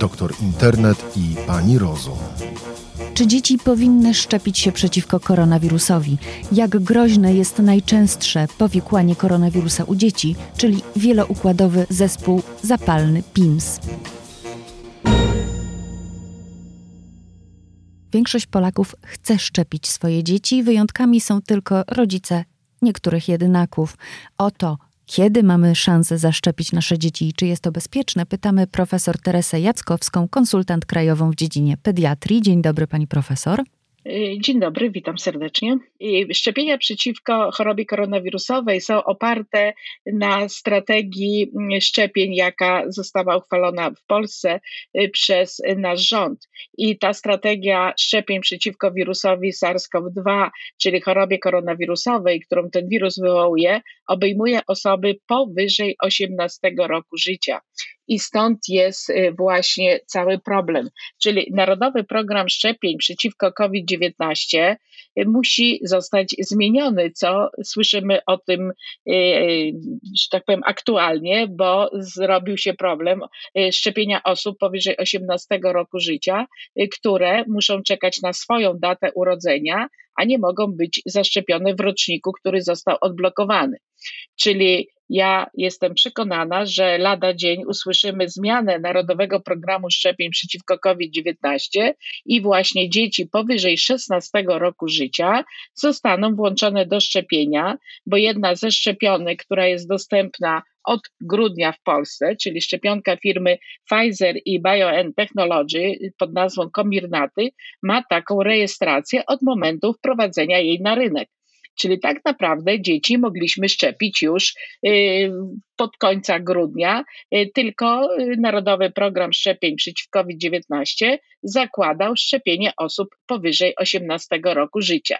doktor Internet i pani Rozum. Czy dzieci powinny szczepić się przeciwko koronawirusowi? Jak groźne jest najczęstsze powikłanie koronawirusa u dzieci, czyli wieloukładowy zespół zapalny PIMS? Większość Polaków chce szczepić swoje dzieci, wyjątkami są tylko rodzice niektórych jedynaków. O to, kiedy mamy szansę zaszczepić nasze dzieci i czy jest to bezpieczne, pytamy profesor Teresę Jackowską, konsultant krajową w dziedzinie pediatrii. Dzień dobry, pani profesor. Dzień dobry, witam serdecznie. Szczepienia przeciwko chorobie koronawirusowej są oparte na strategii szczepień, jaka została uchwalona w Polsce y, przez nasz rząd. I ta strategia szczepień przeciwko wirusowi SARS-CoV-2, czyli chorobie koronawirusowej, którą ten wirus wywołuje, obejmuje osoby powyżej 18 roku życia. I stąd jest właśnie cały problem. Czyli Narodowy Program Szczepień przeciwko COVID-19 musi zostać zmieniony, co słyszymy o tym, e, że tak powiem, aktualnie, bo zrobił się problem szczepienia osób powyżej 18 roku życia, które muszą czekać na swoją datę urodzenia, a nie mogą być zaszczepione w roczniku, który został odblokowany. Czyli ja jestem przekonana, że lada dzień usłyszymy zmianę Narodowego Programu Szczepień przeciwko COVID-19 i właśnie dzieci powyżej 16 roku życia zostaną włączone do szczepienia, bo jedna ze szczepionek, która jest dostępna od grudnia w Polsce, czyli szczepionka firmy Pfizer i BioNTechnology pod nazwą Comirnaty, ma taką rejestrację od momentu wprowadzenia jej na rynek. Czyli tak naprawdę dzieci mogliśmy szczepić już y, pod końca grudnia, y, tylko Narodowy Program Szczepień przeciw COVID-19 zakładał szczepienie osób powyżej 18 roku życia.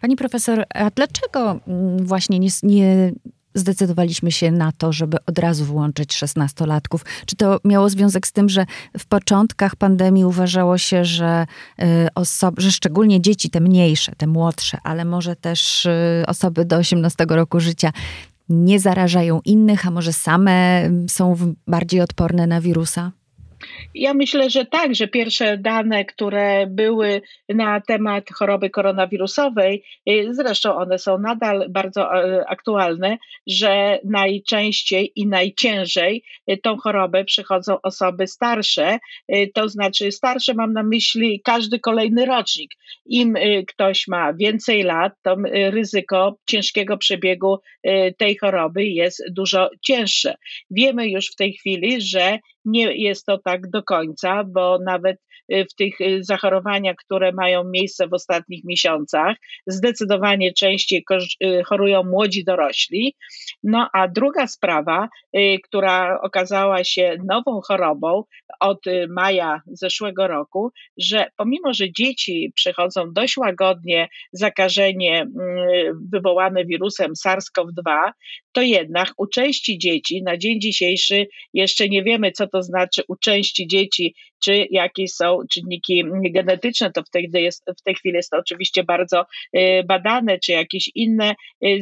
Pani profesor, a dlaczego mm, właśnie nie, nie zdecydowaliśmy się na to, żeby od razu włączyć szesnastolatków? Czy to miało związek z tym, że w początkach pandemii uważało się, że, y, osoby, że szczególnie dzieci, te mniejsze, te młodsze, ale może też y, osoby do 18 roku życia nie zarażają innych, a może same są bardziej odporne na wirusa? Ja myślę, że tak, że pierwsze dane, które były na temat choroby koronawirusowej, y, zresztą one są nadal bardzo e, aktualne, że najczęściej i najciężej y, tą chorobę przychodzą osoby starsze, y, to znaczy starsze mam na myśli każdy kolejny rocznik. Im ktoś ma więcej lat, to ryzyko ciężkiego przebiegu tej choroby jest dużo cięższe. Wiemy już w tej chwili, że nie jest to tak do końca, bo nawet w tych y, zachorowaniach, które mają miejsce w ostatnich miesiącach, zdecydowanie częściej y, chorują młodzi dorośli. No a druga sprawa, która okazała się nową chorobą od maja zeszłego roku, że pomimo, że dzieci przechodzą dość łagodnie zakażenie wywołane wirusem SARS-CoV-2, to jednak u części dzieci na dzień dzisiejszy jeszcze nie wiemy, co to znaczy u części dzieci, czy jakieś są czynniki genetyczne, to wtedy jest, w tej chwili jest to oczywiście bardzo y, badane, czy jakieś inne y,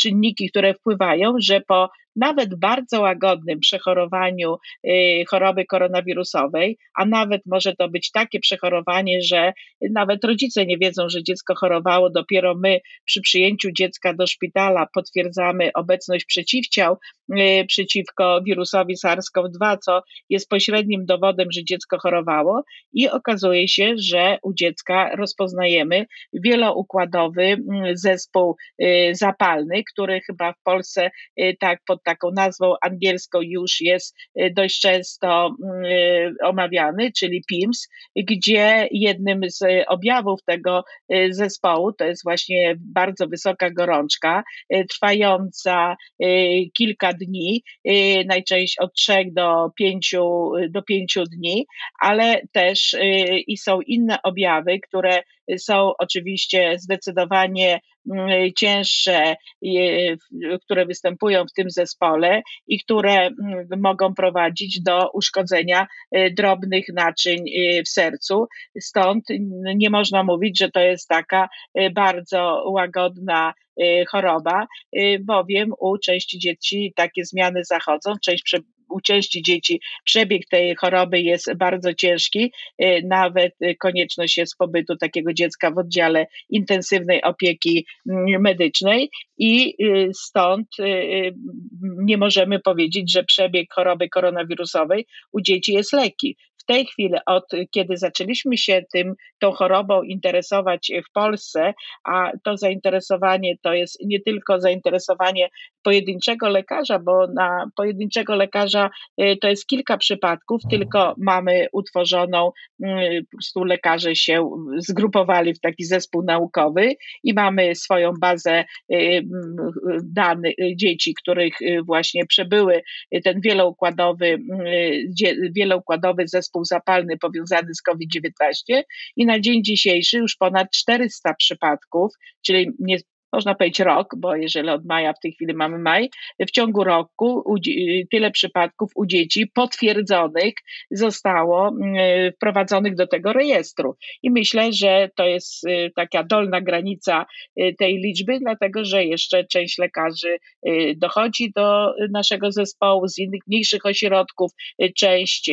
czynniki, które wpływają, że po nawet bardzo łagodnym przechorowaniu y, choroby koronawirusowej, a nawet może to być takie przechorowanie, że nawet rodzice nie wiedzą, że dziecko chorowało, dopiero my przy przyjęciu dziecka do szpitala potwierdzamy obecność przeciwciał y, przeciwko wirusowi SARS-CoV-2, co jest pośrednim dowodem, że dziecko chorowało. I okazuje się, że u dziecka rozpoznajemy wieloukładowy mm, zespół y, zapalny, który chyba w Polsce tak pod taką nazwą angielską już jest y, dość często y, omawiany, czyli PIMS, gdzie jednym z objawów tego y, zespołu to jest właśnie bardzo wysoka gorączka, trwająca kilka dni, najczęściej od trzech do pięciu, do pięciu dni, ale też i są inne objawy, które są oczywiście zdecydowanie cięższe, które występują w tym zespole i które mogą prowadzić do uszkodzenia y, drobnych naczyń y, w sercu. Stąd nie można mówić, że to jest taka y, bardzo łagodna choroba, bowiem u części dzieci takie zmiany zachodzą, część u części dzieci. Przebieg tej choroby jest bardzo ciężki, nawet konieczność jest pobytu takiego dziecka w oddziale intensywnej opieki mm, medycznej i stąd nie możemy powiedzieć, że przebieg choroby koronawirusowej u dzieci jest leki w tej chwili, od kiedy zaczęliśmy się tym, tą chorobą interesować w Polsce, a to zainteresowanie to jest nie tylko zainteresowanie pojedynczego lekarza, bo na pojedynczego lekarza y, to jest kilka przypadków, tylko mamy utworzoną, y, po prostu lekarze się zgrupowali w taki zespół naukowy i mamy swoją bazę y, danych dzieci, których właśnie przebyły ten wieloukładowy, wieloukładowy zespół zespół zapalny powiązany z COVID-19 i na dzień dzisiejszy już ponad 400 przypadków, czyli można powiedzieć rok, bo jeżeli od maja w tej chwili mamy maj, w ciągu roku tyle przypadków u dzieci potwierdzonych zostało mm, wprowadzonych do tego rejestru. I myślę, że to jest y, taka dolna granica y, tej liczby, dlatego że jeszcze część lekarzy dochodzi do naszego zespołu z innych mniejszych ośrodków, część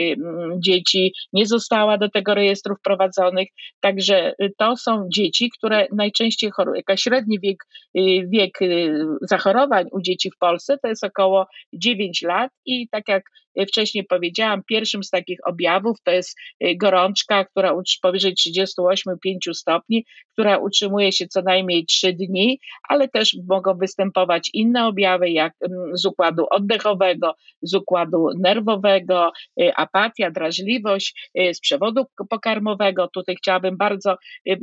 dzieci nie została do tego rejestru wprowadzonych. Także to są dzieci, które najczęściej chorują, jaka średni wiek wiek y, zachorowań u dzieci w Polsce to jest około 9 lat i tak jak wcześniej powiedziałam, pierwszym z takich objawów to jest y, gorączka, która powyżej 38-5 stopni, która utrzymuje się co najmniej 3 dni, ale też mogą występować inne objawy, jak mm, z układu oddechowego, z układu nerwowego, apatia, drażliwość, z przewodu pokarmowego. Tutaj chciałabym bardzo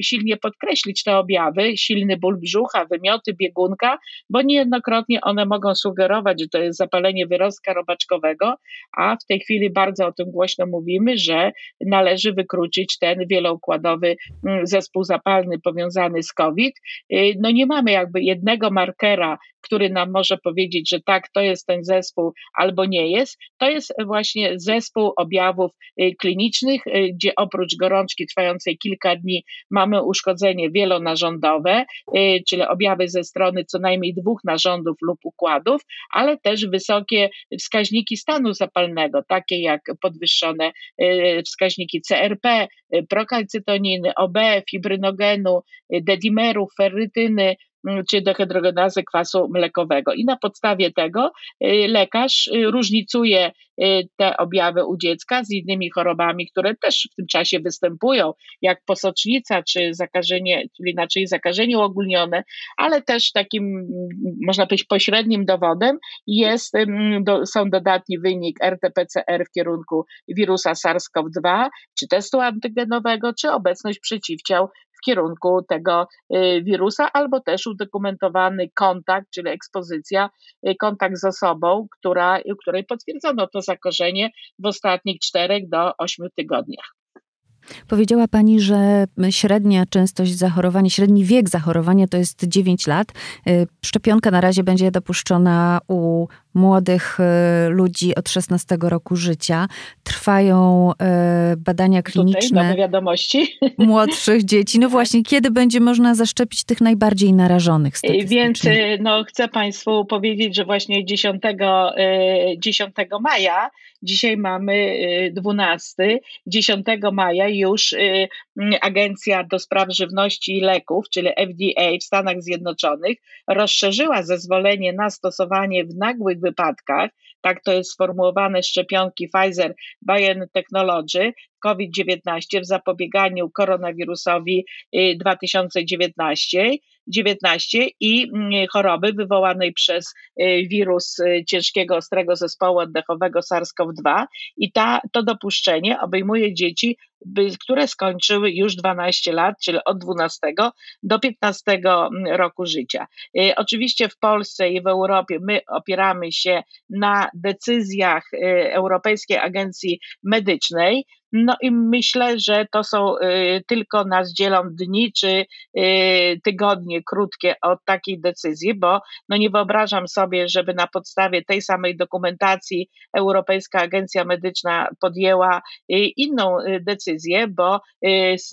silnie podkreślić te objawy, silny ból brzucha, wymioty biegunka, bo niejednokrotnie one mogą sugerować, że to jest zapalenie wyrostka robaczkowego, a w tej chwili bardzo o tym głośno mówimy, że należy wykluczyć ten wieloukładowy mm, zespół zapalny powiązany z COVID. Y, no nie mamy jakby jednego markera, który nam może powiedzieć, że tak, to jest ten zespół albo nie jest. To jest właśnie zespół objawów y, klinicznych, y, gdzie oprócz gorączki trwającej kilka dni mamy uszkodzenie wielonarządowe, czyli objawy ze strony co najmniej dwóch narządów lub układów, ale też wysokie wskaźniki stanu zapalnego, takie jak podwyższone y, wskaźniki CRP, y, prokalcytoniny, OB, fibrynogenu, y, dedimerów, ferrytyny, czy dehydrogenazy kwasu mlekowego. I na podstawie tego y, lekarz y, różnicuje y, te objawy u dziecka z innymi chorobami, które też w tym czasie występują, jak posocznica, czy zakażenie, czyli inaczej zakażenie uogólnione, ale też takim, można powiedzieć, pośrednim dowodem jest, do, są dodatni wynik RT-PCR w kierunku wirusa SARS-CoV-2, czy testu antygenowego, czy obecność przeciwciał kierunku tego y, wirusa, albo też udokumentowany kontakt, czyli ekspozycja, y, kontakt z osobą, która, której potwierdzono to zakorzenie w ostatnich 4 do 8 tygodniach. Powiedziała Pani, że średnia częstość zachorowania, średni wiek zachorowania to jest 9 lat. Y, szczepionka na razie będzie dopuszczona u młodych y, ludzi od 16 roku życia. Trwają y, badania kliniczne. Młodszych dzieci. No właśnie, kiedy będzie można zaszczepić tych najbardziej narażonych Więc no, chcę Państwu powiedzieć, że właśnie 10, 10 maja, dzisiaj mamy 12, 10 maja już y, Agencja do Spraw Żywności i Leków, czyli FDA w Stanach Zjednoczonych, rozszerzyła zezwolenie na stosowanie w nagłych wypadkach, tak to jest sformułowane, szczepionki Pfizer Biotechnology COVID-19 w zapobieganiu koronawirusowi 2019 y, 19 i mm, choroby wywołanej przez y, wirus y, ciężkiego ostrego zespołu oddechowego SARS-CoV-2 i ta, to dopuszczenie obejmuje dzieci, które skończyły już 12 lat, czyli od 12 do 15 mm, roku życia. Y, oczywiście w Polsce i w Europie my opieramy się na decyzjach Europejskiej Agencji Medycznej, No i myślę, że to są tylko nas dzielą dni czy tygodnie krótkie od takiej decyzji, bo no nie wyobrażam sobie, żeby na podstawie tej samej dokumentacji Europejska Agencja Medyczna podjęła inną decyzję, bo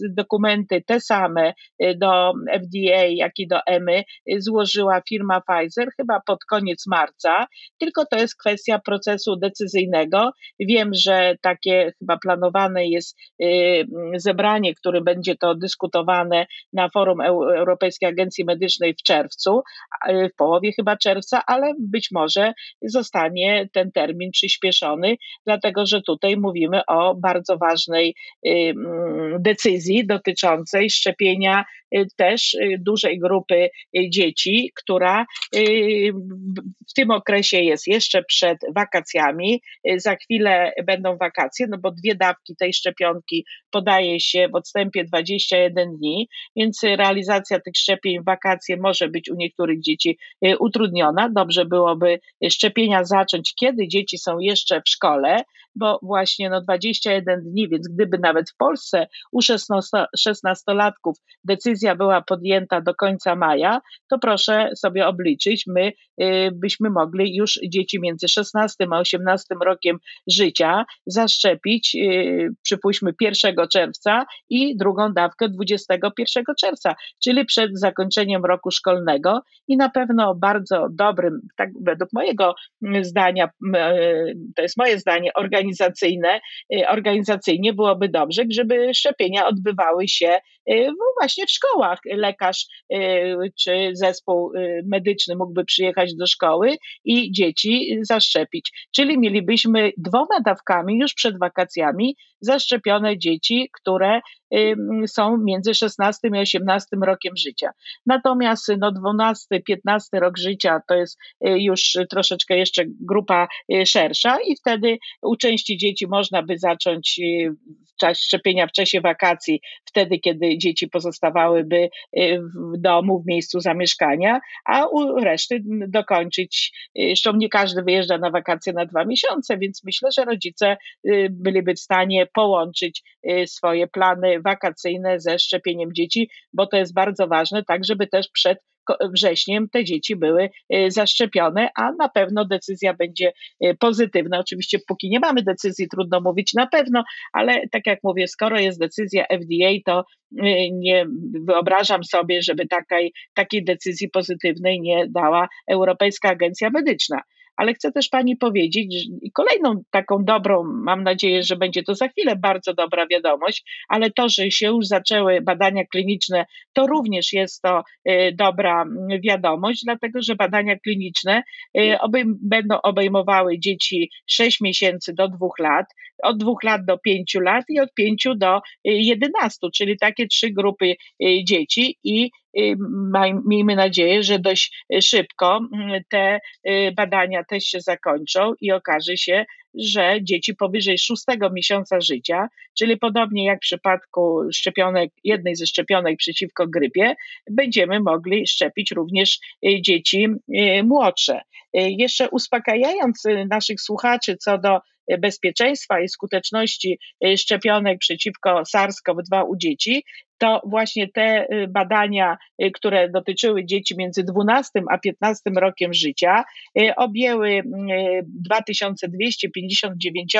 dokumenty te same do FDA, jak i do EMY złożyła firma Pfizer chyba pod koniec marca, tylko to jest kwestia procesu decyzyjnego. Wiem, że takie chyba planowane jest zebranie, które będzie to dyskutowane na forum Europejskiej Agencji Medycznej w czerwcu, w połowie chyba czerwca, ale być może zostanie ten termin przyspieszony, dlatego że tutaj mówimy o bardzo ważnej decyzji dotyczącej szczepienia y, też y, dużej grupy y, dzieci, która w tym okresie jest jeszcze przed wakacjami. Za chwilę będą wakacje, no bo dwie dawki tej szczepionki podaje się w odstępie 21 dni, więc realizacja tych szczepień w wakacje może być u niektórych dzieci utrudniona. Dobrze byłoby szczepienia zacząć, kiedy dzieci są jeszcze w szkole, bo właśnie no 21 dni, więc gdyby nawet w Polsce u 16-latków decyzja była podjęta do końca maja, to proszę sobie obliczyć, my y, byśmy mogli już dzieci między 16 a 18 rokiem życia zaszczepić, y, przypuśćmy 1 czerwca i drugą dawkę 21 czerwca, czyli przed zakończeniem roku szkolnego i na pewno bardzo dobrym, tak według mojego zdania, y, to jest moje zdanie, organizacyjne, organizacyjnie byłoby dobrze, żeby szczepienia odbywały się właśnie w szkołach. Lekarz czy zespół medyczny mógłby przyjechać do szkoły i dzieci zaszczepić. Czyli mielibyśmy dwoma dawkami już przed wakacjami zaszczepione dzieci, które są między 16 i 18 rokiem życia. Natomiast no 12, 15 rok życia to jest y, już troszeczkę jeszcze grupa y, szersza i wtedy u części dzieci można by zacząć y, czas szczepienia w czasie wakacji, wtedy kiedy dzieci pozostawałyby w domu, w miejscu zamieszkania, a u reszty dokończyć. Zresztą nie każdy wyjeżdża na wakacje na dwa miesiące, więc myślę, że rodzice byliby w stanie połączyć swoje plany wakacyjne ze szczepieniem dzieci, bo to jest bardzo ważne, tak żeby też przed wrześniem te dzieci były y, zaszczepione, a na pewno decyzja będzie y, pozytywna. Oczywiście póki nie mamy decyzji, trudno mówić na pewno, ale tak jak mówię, skoro jest decyzja FDA, to y, nie wyobrażam sobie, żeby takiej, takiej decyzji pozytywnej nie dała Europejska Agencja Medyczna ale chcę też Pani powiedzieć, że kolejną taką dobrą, mam nadzieję, że będzie to za chwilę bardzo dobra wiadomość, ale to, że się już zaczęły badania kliniczne, to również jest to y, dobra wiadomość, dlatego że badania kliniczne y, obejm będą obejmowały dzieci 6 miesięcy do 2 lat, od 2 lat do 5 lat i od 5 do 11, y, czyli takie trzy grupy dzieci i miejmy nadzieję, że dość szybko mm, te y, badania też się zakończą i okaże się, że dzieci powyżej szóstego miesiąca życia, czyli podobnie jak w przypadku szczepionek, jednej ze szczepionek przeciwko grypie, będziemy mogli szczepić również y, dzieci y, młodsze. Jeszcze uspokajając naszych słuchaczy co do bezpieczeństwa i skuteczności szczepionek przeciwko SARS-CoV-2 u dzieci, to właśnie te y, badania, y, które dotyczyły dzieci między 12 a 15 rokiem życia, y, objęły 2259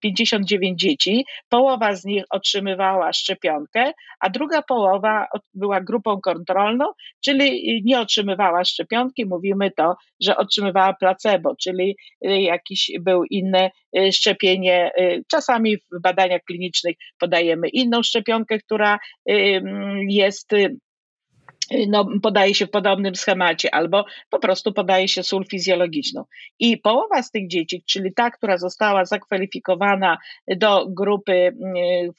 59 dzieci. Połowa z nich otrzymywała szczepionkę, a druga połowa była grupą kontrolną, czyli nie otrzymywała szczepionki. Mówimy to, że otrzymywała placebo, czyli jakiś był inne szczepienie. Czasami w badaniach klinicznych podajemy inną szczepionkę, która jest y, no, podaje się w podobnym schemacie, albo po prostu podaje się sól fizjologiczną. I połowa z tych dzieci, czyli ta, która została zakwalifikowana do grupy, y,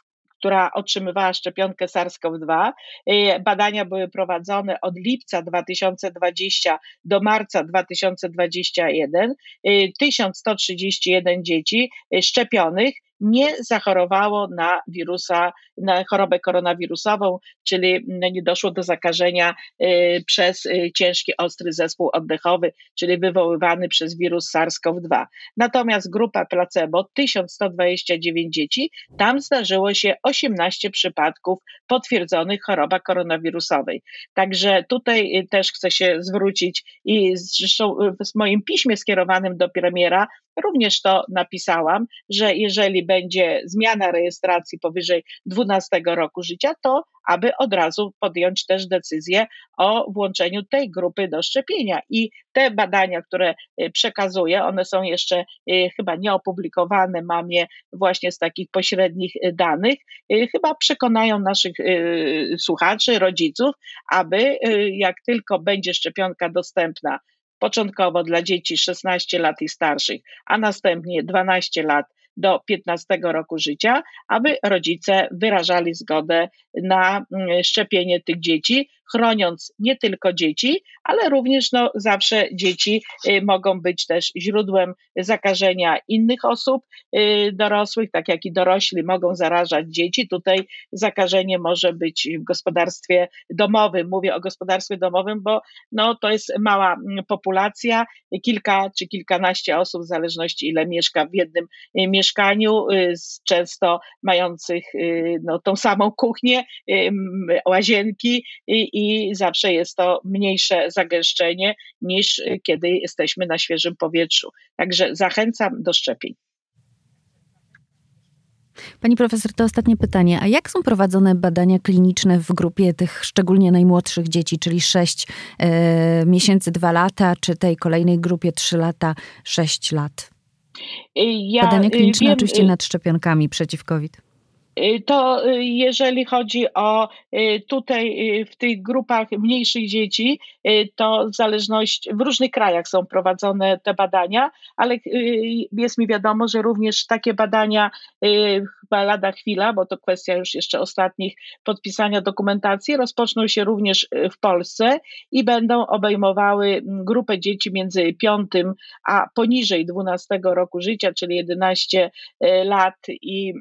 która otrzymywała szczepionkę SARS-CoV-2. Y, badania były prowadzone od lipca 2020 do marca 2021. 1131 dzieci szczepionych nie zachorowało na wirusa, na chorobę koronawirusową, czyli nie doszło do zakażenia przez ciężki, ostry zespół oddechowy, czyli wywoływany przez wirus SARS-CoV-2. Natomiast grupa placebo, 1129 dzieci, tam zdarzyło się 18 przypadków potwierdzonych choroba koronawirusowej. Także tutaj też chcę się zwrócić i zresztą w moim piśmie skierowanym do premiera również to napisałam, że jeżeli będzie zmiana rejestracji powyżej 12 roku życia, to aby od razu podjąć też decyzję o włączeniu tej grupy do szczepienia. I te badania, które y, przekazuję, one są jeszcze y, chyba nieopublikowane, mam je właśnie z takich pośrednich y, danych, chyba przekonają naszych słuchaczy, rodziców, aby jak tylko będzie szczepionka dostępna początkowo dla dzieci 16 lat i starszych, a następnie 12 lat do 15 roku życia, aby rodzice wyrażali zgodę na mm, szczepienie tych dzieci, chroniąc nie tylko dzieci, ale również no, zawsze dzieci y, mogą być też źródłem zakażenia innych osób y, dorosłych, tak jak i dorośli mogą zarażać dzieci. Tutaj zakażenie może być w gospodarstwie domowym. Mówię o gospodarstwie domowym, bo no, to jest mała mm, populacja, kilka czy kilkanaście osób, w zależności ile mieszka w jednym y, mieszkaniu, często mających no, tą samą kuchnię, łazienki i, i zawsze jest to mniejsze zagęszczenie niż kiedy jesteśmy na świeżym powietrzu. Także zachęcam do szczepień. Pani profesor, to ostatnie pytanie. A jak są prowadzone badania kliniczne w grupie tych szczególnie najmłodszych dzieci, czyli 6 e, miesięcy, 2 lata, czy tej kolejnej grupie 3 lata, 6 lat? Ja badania kliniczne wiem, oczywiście nad szczepionkami przeciw COVID. Y, to y, jeżeli chodzi o y, tutaj w tych grupach mniejszych dzieci, to w różnych krajach są prowadzone te badania, ale jest mi wiadomo, że również takie badania lada chwila, bo to kwestia już jeszcze ostatnich podpisania dokumentacji, rozpoczną się również w Polsce i będą obejmowały grupę dzieci między 5 a poniżej 12 roku życia, czyli 11 lat i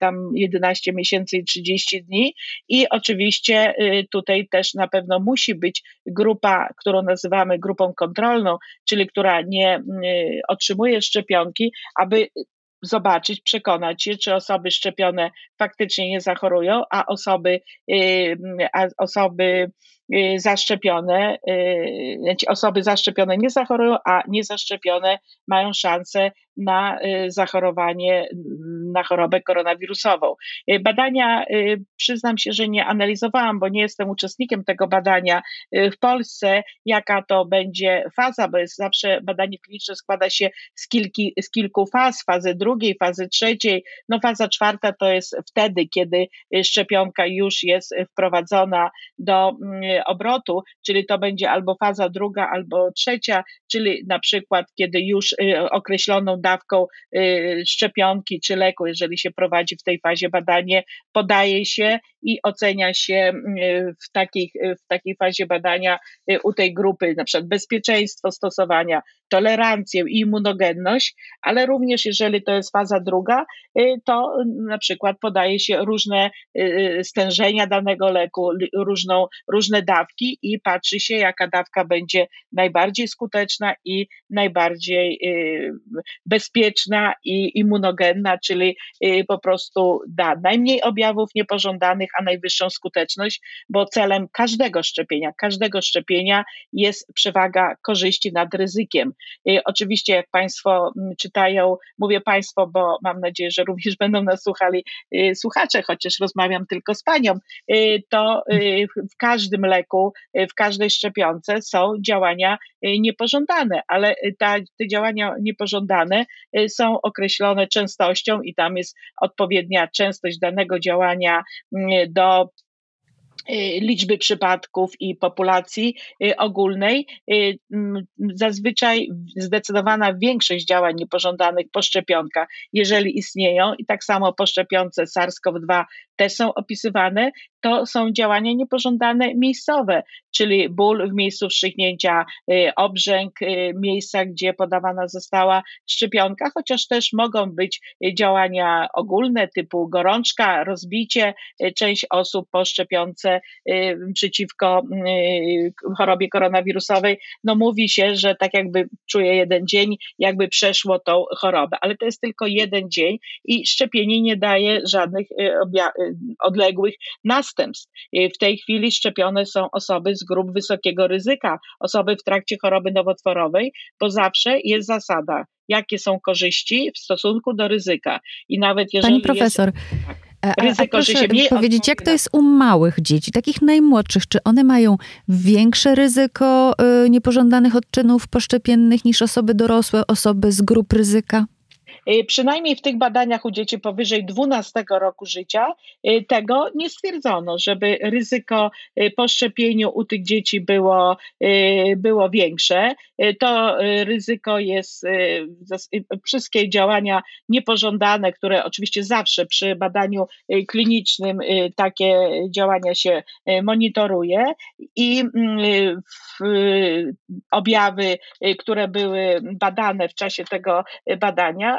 tam tam 11 miesięcy i 30 dni. I oczywiście y, tutaj też na pewno musi być grupa, którą nazywamy grupą kontrolną, czyli która nie y, otrzymuje szczepionki, aby zobaczyć, przekonać się, czy osoby szczepione faktycznie nie zachorują, a osoby, y, a osoby zaszczepione, znaczy osoby zaszczepione nie zachorują, a niezaszczepione mają szansę na y, zachorowanie na chorobę koronawirusową. Y, badania, y, przyznam się, że nie analizowałam, bo nie jestem uczestnikiem tego badania w Polsce, jaka to będzie faza, bo jest zawsze badanie kliniczne składa się z, kilki, z kilku faz, fazy drugiej, fazy trzeciej. No faza czwarta to jest wtedy, kiedy szczepionka już jest wprowadzona do mm, obrotu, czyli to będzie albo faza druga, albo trzecia, czyli na przykład, kiedy już określoną dawką y, szczepionki czy leku, jeżeli się prowadzi w tej fazie badanie, podaje się i ocenia się y, w, takich, w takiej fazie badania y, u tej grupy na przykład bezpieczeństwo stosowania, tolerancję i immunogenność, ale również jeżeli to jest faza druga, to na przykład podaje się różne stężenia danego leku, różną, różne dawki i patrzy się, jaka dawka będzie najbardziej skuteczna i najbardziej bezpieczna i immunogenna, czyli y, po prostu da najmniej objawów niepożądanych, a najwyższą skuteczność, bo celem każdego szczepienia, każdego szczepienia jest przewaga korzyści nad ryzykiem. Y, oczywiście, jak Państwo mm, czytają, mówię Państwo, bo mam nadzieję, że również będą nas słuchali y, słuchacze, chociaż rozmawiam tylko z Panią, to w każdym leku, w każdej szczepionce są działania niepożądane, ale ta, te działania niepożądane Y, są określone częstością i tam jest odpowiednia częstość danego działania do Y, liczby przypadków i populacji y, ogólnej, y, zazwyczaj zdecydowana większość działań niepożądanych po szczepionkach, jeżeli istnieją, i tak samo po szczepionce SARS-CoV-2 też są opisywane, to są działania niepożądane miejscowe, czyli ból w miejscu wstrzyknięcia, y, obrzęk, y, miejsca, gdzie podawana została szczepionka, chociaż też mogą być działania ogólne typu gorączka, rozbicie. Część osób po szczepionce przeciwko chorobie koronawirusowej, no mówi się, że tak jakby czuje jeden dzień, jakby przeszło tą chorobę, ale to jest tylko jeden dzień i szczepienie nie daje żadnych odległych następstw następstw. W tej chwili szczepione są osoby z grup wysokiego ryzyka, osoby w trakcie choroby nowotworowej, bo zawsze jest zasada, jakie są korzyści w stosunku do ryzyka. I nawet jeżeli Pani profesor, jest, tak, ryzyko, a, a że się powiedzieć, jak to jest u małych dzieci, takich najmłodszych? Czy one mają większe ryzyko y, niepożądanych odczynów poszczepiennych niż osoby dorosłe, osoby z grup ryzyka? Y, przynajmniej w tych badaniach u dzieci powyżej 12 roku życia y, tego nie stwierdzono, żeby ryzyko y, po szczepieniu u tych dzieci było, było większe. To ryzyko jest, wszystkie działania niepożądane, które oczywiście zawsze przy badaniu klinicznym takie działania się monitoruje i mm, objawy, które były badane w czasie tego badania,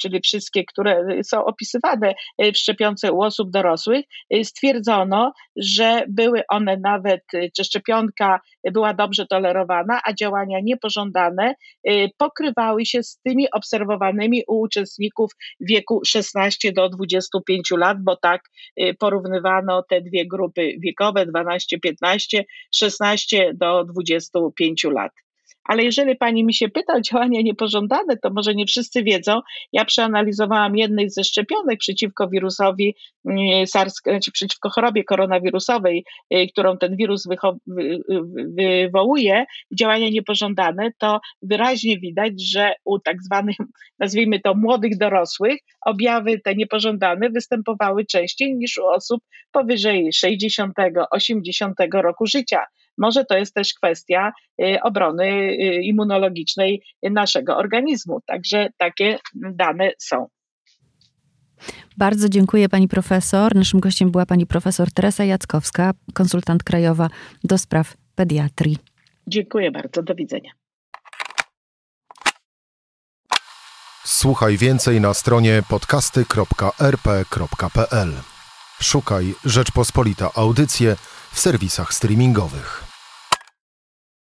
czyli wszystkie, które są opisywane w szczepionce u osób dorosłych, y, stwierdzono, że były one nawet, y, czy szczepionka była dobrze tolerowana, a działania niepożądane pokrywały się z tymi obserwowanymi u uczestników wieku 16 do 25 lat, bo tak porównywano te dwie grupy wiekowe 12-15, 16 do 25 lat. Ale jeżeli pani mi się pyta o działania niepożądane, to może nie wszyscy wiedzą. Ja przeanalizowałam jednej ze szczepionek przeciwko wirusowi mm, SARS, znaczy przeciwko chorobie koronawirusowej, y, którą ten wirus wywołuje, działania niepożądane, to wyraźnie widać, że u tak zwanych, nazwijmy to młodych dorosłych, objawy te niepożądane występowały częściej niż u osób powyżej 60, 80 roku życia. Może to jest też kwestia y, obrony y, immunologicznej naszego organizmu. Także takie dane są. Bardzo dziękuję pani profesor. Naszym gościem była pani profesor Teresa Jackowska, konsultant krajowa do spraw pediatrii. Dziękuję bardzo. Do widzenia. Słuchaj więcej na stronie podcasty.rp.pl. Szukaj Rzeczpospolita Audycje w serwisach streamingowych.